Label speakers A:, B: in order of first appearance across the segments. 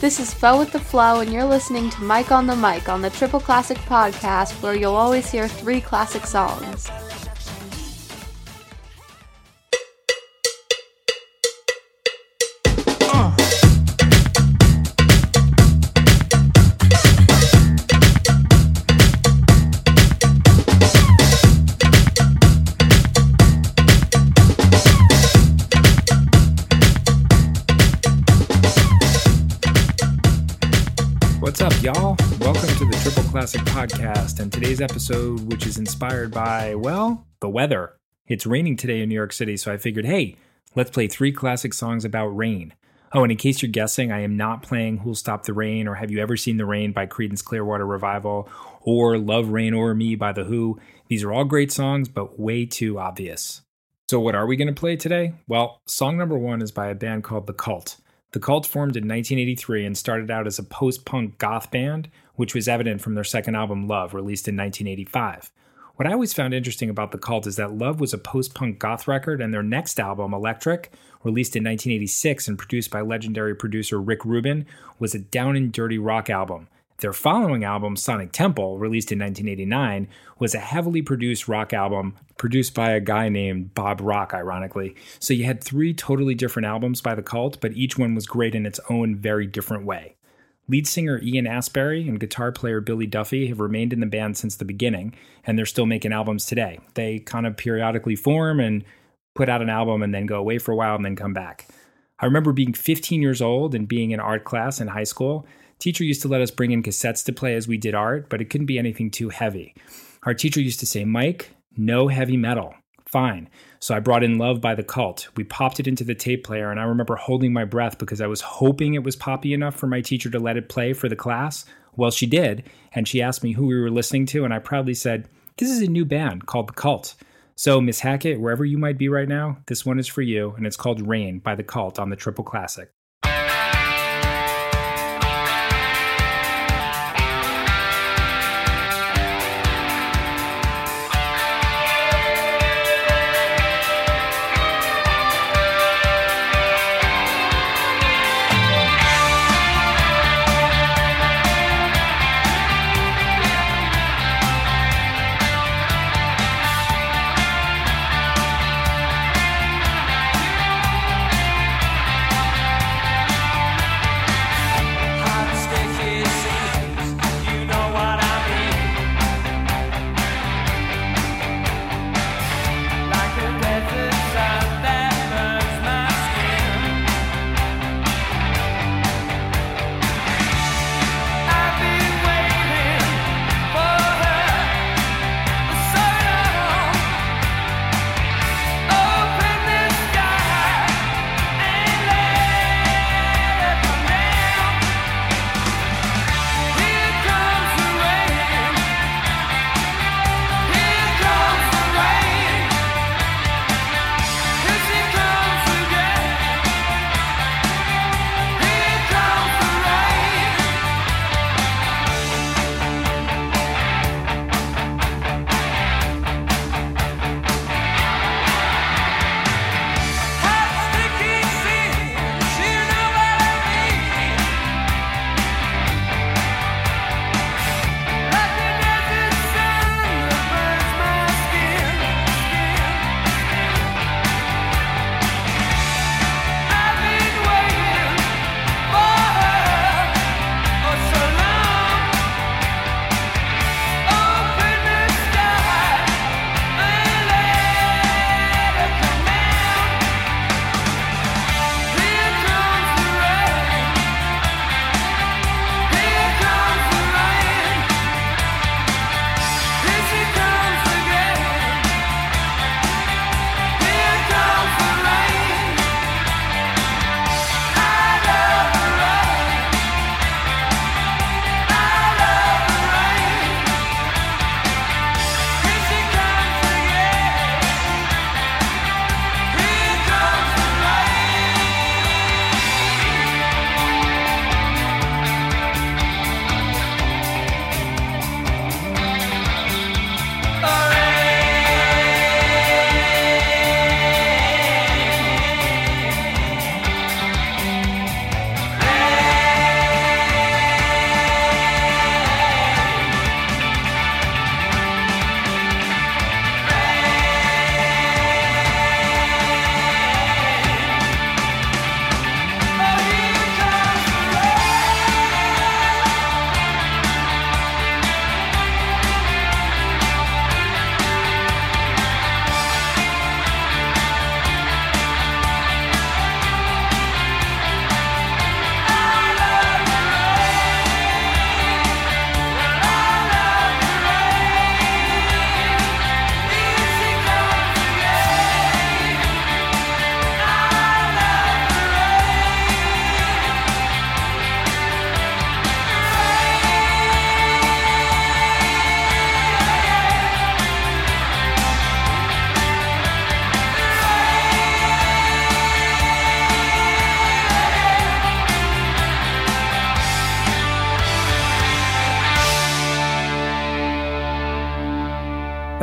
A: This is Fo with the Flow, and you're listening to Mike on the Mic on the Triple Classic Podcast, where you'll always hear three classic songs.
B: Classic Podcast, and today's episode, which is inspired by, well, the weather. It's raining today in New York City, so I figured, hey, let's play three classic songs about rain. Oh, and in case you're guessing, I am not playing Who'll Stop the Rain or Have You Ever Seen the Rain by Creedence Clearwater Revival or Love Reign O'er Me by The Who. These are all great songs, but way too obvious. So, what are we going to play today? Well, song number one is by a band called The Cult. The Cult formed in 1983 and started out as a post punk goth band, which was evident from their second album, Love, released in 1985. What I always found interesting about The Cult is that Love was a post punk goth record, and their next album, Electric, released in 1986 and produced by legendary producer Rick Rubin, was a down and dirty rock album. Their following album, Sonic Temple, released in 1989, was a heavily produced rock album produced by a guy named Bob Rock, ironically. So you had three totally different albums by the cult, but each one was great in its own very different way. Lead singer Ian Astbury and guitar player Billy Duffy have remained in the band since the beginning, and they're still making albums today. They kind of periodically form and put out an album and then go away for a while and then come back. I remember being 15 years old and being in art class in high school Teacher used to let us bring in cassettes to play as we did art, but it couldn't be anything too heavy. Our teacher used to say, Mike, no heavy metal. Fine. So I brought in Love by the Cult. We popped it into the tape player, and I remember holding my breath because I was hoping it was poppy enough for my teacher to let it play for the class. Well, she did, and she asked me who we were listening to, and I proudly said, This is a new band called The Cult. So, Miss Hackett, wherever you might be right now, this one is for you, and it's called Rain by The Cult on the Triple Classic.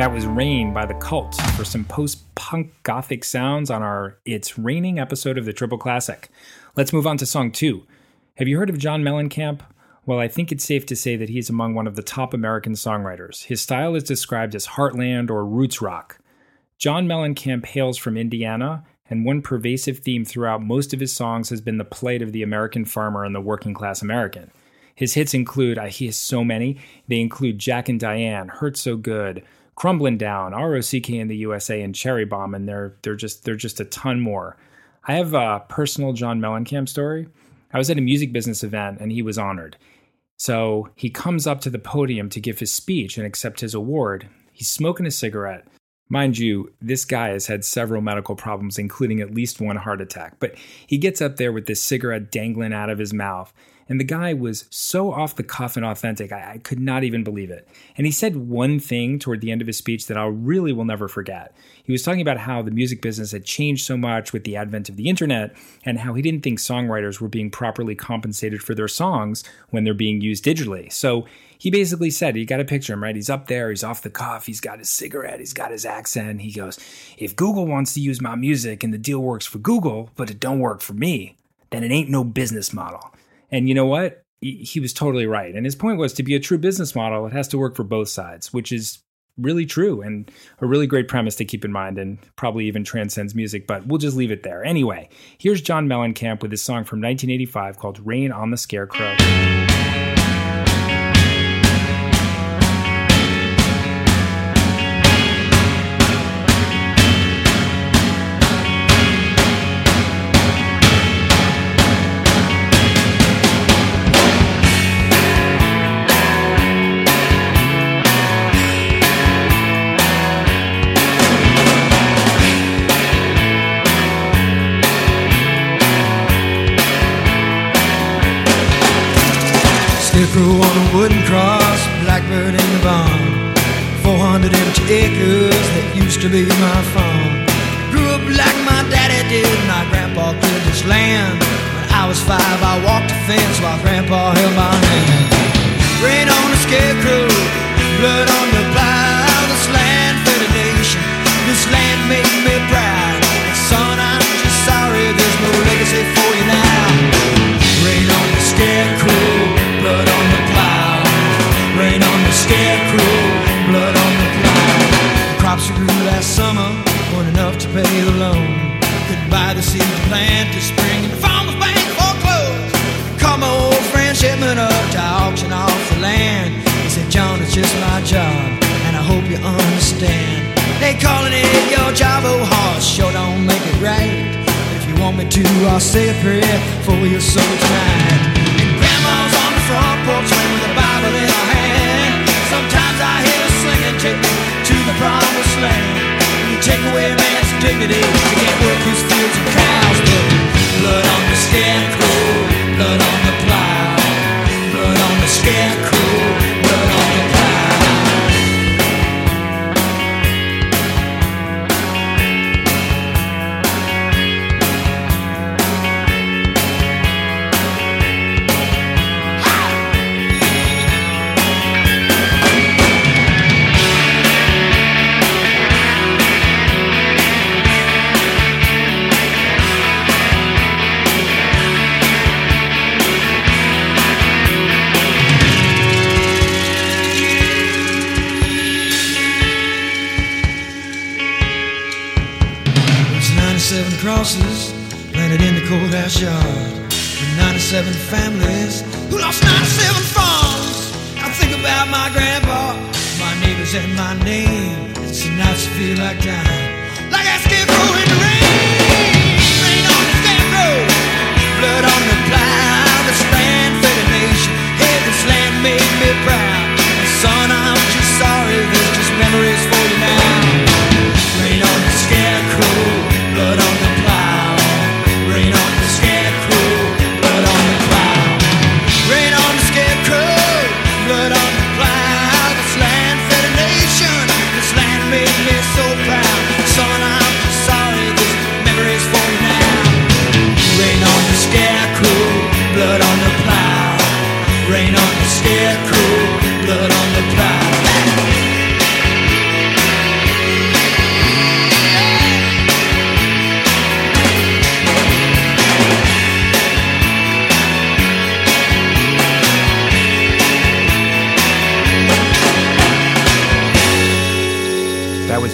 B: That was Rain by The Cult for some post punk gothic sounds on our It's Raining episode of the Triple Classic. Let's move on to song two. Have you heard of John Mellencamp? Well, I think it's safe to say that he's among one of the top American songwriters. His style is described as heartland or roots rock. John Mellencamp hails from Indiana, and one pervasive theme throughout most of his songs has been the plight of the American farmer and the working class American. His hits include, he has so many, they include Jack and Diane, Hurt So Good, Crumbling Down, ROCK in the USA, and Cherry Bomb, and they're they're just they're just a ton more. I have a personal John Mellencamp story. I was at a music business event and he was honored. So he comes up to the podium to give his speech and accept his award. He's smoking a cigarette. Mind you, this guy has had several medical problems, including at least one heart attack. But he gets up there with this cigarette dangling out of his mouth and the guy was so off the cuff and authentic, I, I, could not even believe it. And he said one thing toward the end of his speech that I really will never forget. He was talking about how the music business had changed so much with the advent of the internet and how he didn't think songwriters were being properly compensated for their songs when they're being used digitally. So he basically said, You got to picture him, right? He's up there, he's off the cuff, he's got his cigarette, he's got his accent. He goes, If Google wants to use my music and the deal works for Google, but it don't work for me, then it ain't no business model. And you know what? He was totally right. And his point was to be a true business model, it has to work for both sides, which is really true and a really great premise to keep in mind and probably even transcends music, but we'll just leave it there. Anyway, here's John Mellencamp with his song from 1985 called Rain on the Scarecrow.
C: Wooden cross, blackbird in the barn. 400 empty acres that used to be my farm. Grew up like my daddy did, my grandpa cleared this land. When I was five, I walked the fence while grandpa held my hand. Rain on the scarecrow, blood on the dignity, courthouse yard. And 97 families who lost 97 farms. I think about my grandpa, my neighbors, and my name. It's night to feel like dying, like a scarecrow in the rain. Rain on the scarecrow, blood on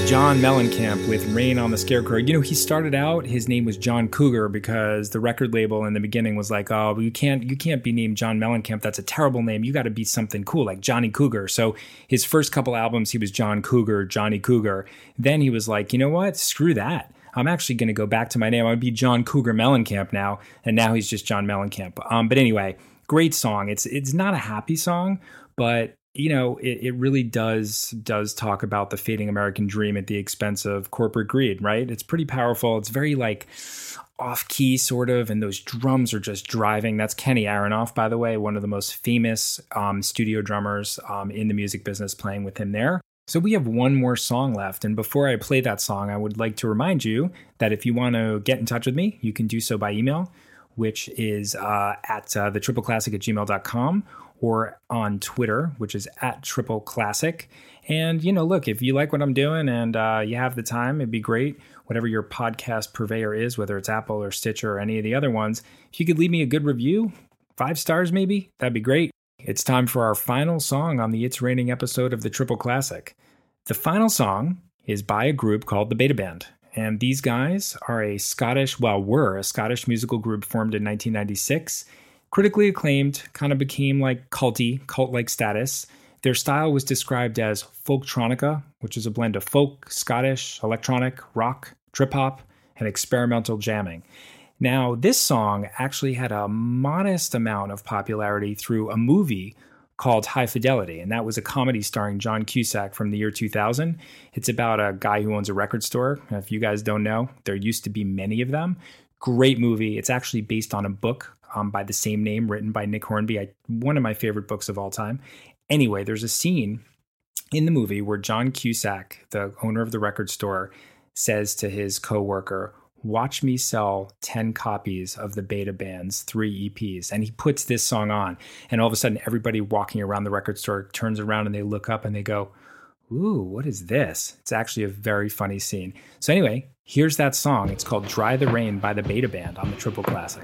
B: John Mellencamp with Rain on the Scarecrow. You know, he started out, his name was John Cougar because the record label in the beginning was like, oh, you can't you can't be named John Mellencamp. That's a terrible name. You got to be something cool like Johnny Cougar. So his first couple albums, he was John Cougar, Johnny Cougar. Then he was like, you know what? Screw that. I'm actually going to go back to my name. I'm going to be John Cougar Mellencamp now. And now he's just John Mellencamp. Um, but anyway, great song. It's it's not a happy song, but you know, it, it really does does talk about the fading American dream at the expense of corporate greed, right? It's pretty powerful. It's very like off key, sort of, and those drums are just driving. That's Kenny Aronoff, by the way, one of the most famous um, studio drummers um, in the music business, playing with him there. So we have one more song left. And before I play that song, I would like to remind you that if you want to get in touch with me, you can do so by email, which is uh, at uh, the tripleclassic at gmail.com or on Twitter, which is at Triple Classic. And, you know, look, if you like what I'm doing and uh, you have the time, it'd be great. Whatever your podcast purveyor is, whether it's Apple or Stitcher or any of the other ones, if you could leave me a good review, five stars maybe, that'd be great. It's time for our final song on the It's Raining episode of the Triple Classic. The final song is by a group called the Beta Band. And these guys are a Scottish, well, were a Scottish musical group formed in 1996 critically acclaimed, kind of became like culty, cult like status. Their style was described as folktronica, which is a blend of folk, Scottish, electronic, rock, trip hop, and experimental jamming. Now, this song actually had a modest amount of popularity through a movie called High Fidelity, and that was a comedy starring John Cusack from the year 2000. It's about a guy who owns a record store. If you guys don't know, there used to be many of them. Great movie. It's actually based on a book um, by the same name, written by Nick Hornby. I, one of my favorite books of all time. Anyway, there's a scene in the movie where John Cusack, the owner of the record store, says to his coworker, watch me sell 10 copies of the beta band's three EPs. And he puts this song on. And all of a sudden, everybody walking around the record store turns around and they look up and they go, Ooh, what is this? It's actually a very funny scene. So, anyway, here's that song. It's called Dry the Rain by the Beta Band on the Triple Classic.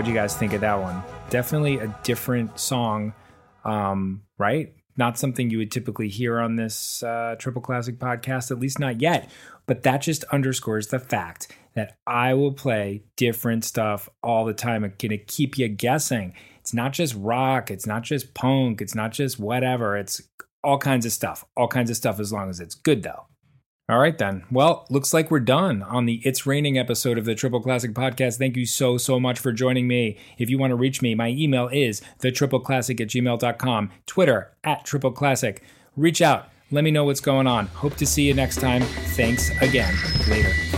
B: What do you guys think of that one? Definitely a different song, um, right? Not something you would typically hear on this uh, Triple Classic podcast, at least not yet. But that just underscores the fact that I will play different stuff all the time. I'm going to keep you guessing. It's not just rock, it's not just punk, it's not just whatever. It's all kinds of stuff. All kinds of stuff as long as it's good, though. All right, then. Well, looks like we're done on the It's Raining episode of the Triple Classic Podcast. Thank you so, so much for joining me. If you want to reach me, my email is thetripleclassic at gmail.com, Twitter at Triple Classic. Reach out. Let me know what's going on. Hope to see you next time. Thanks again. Later.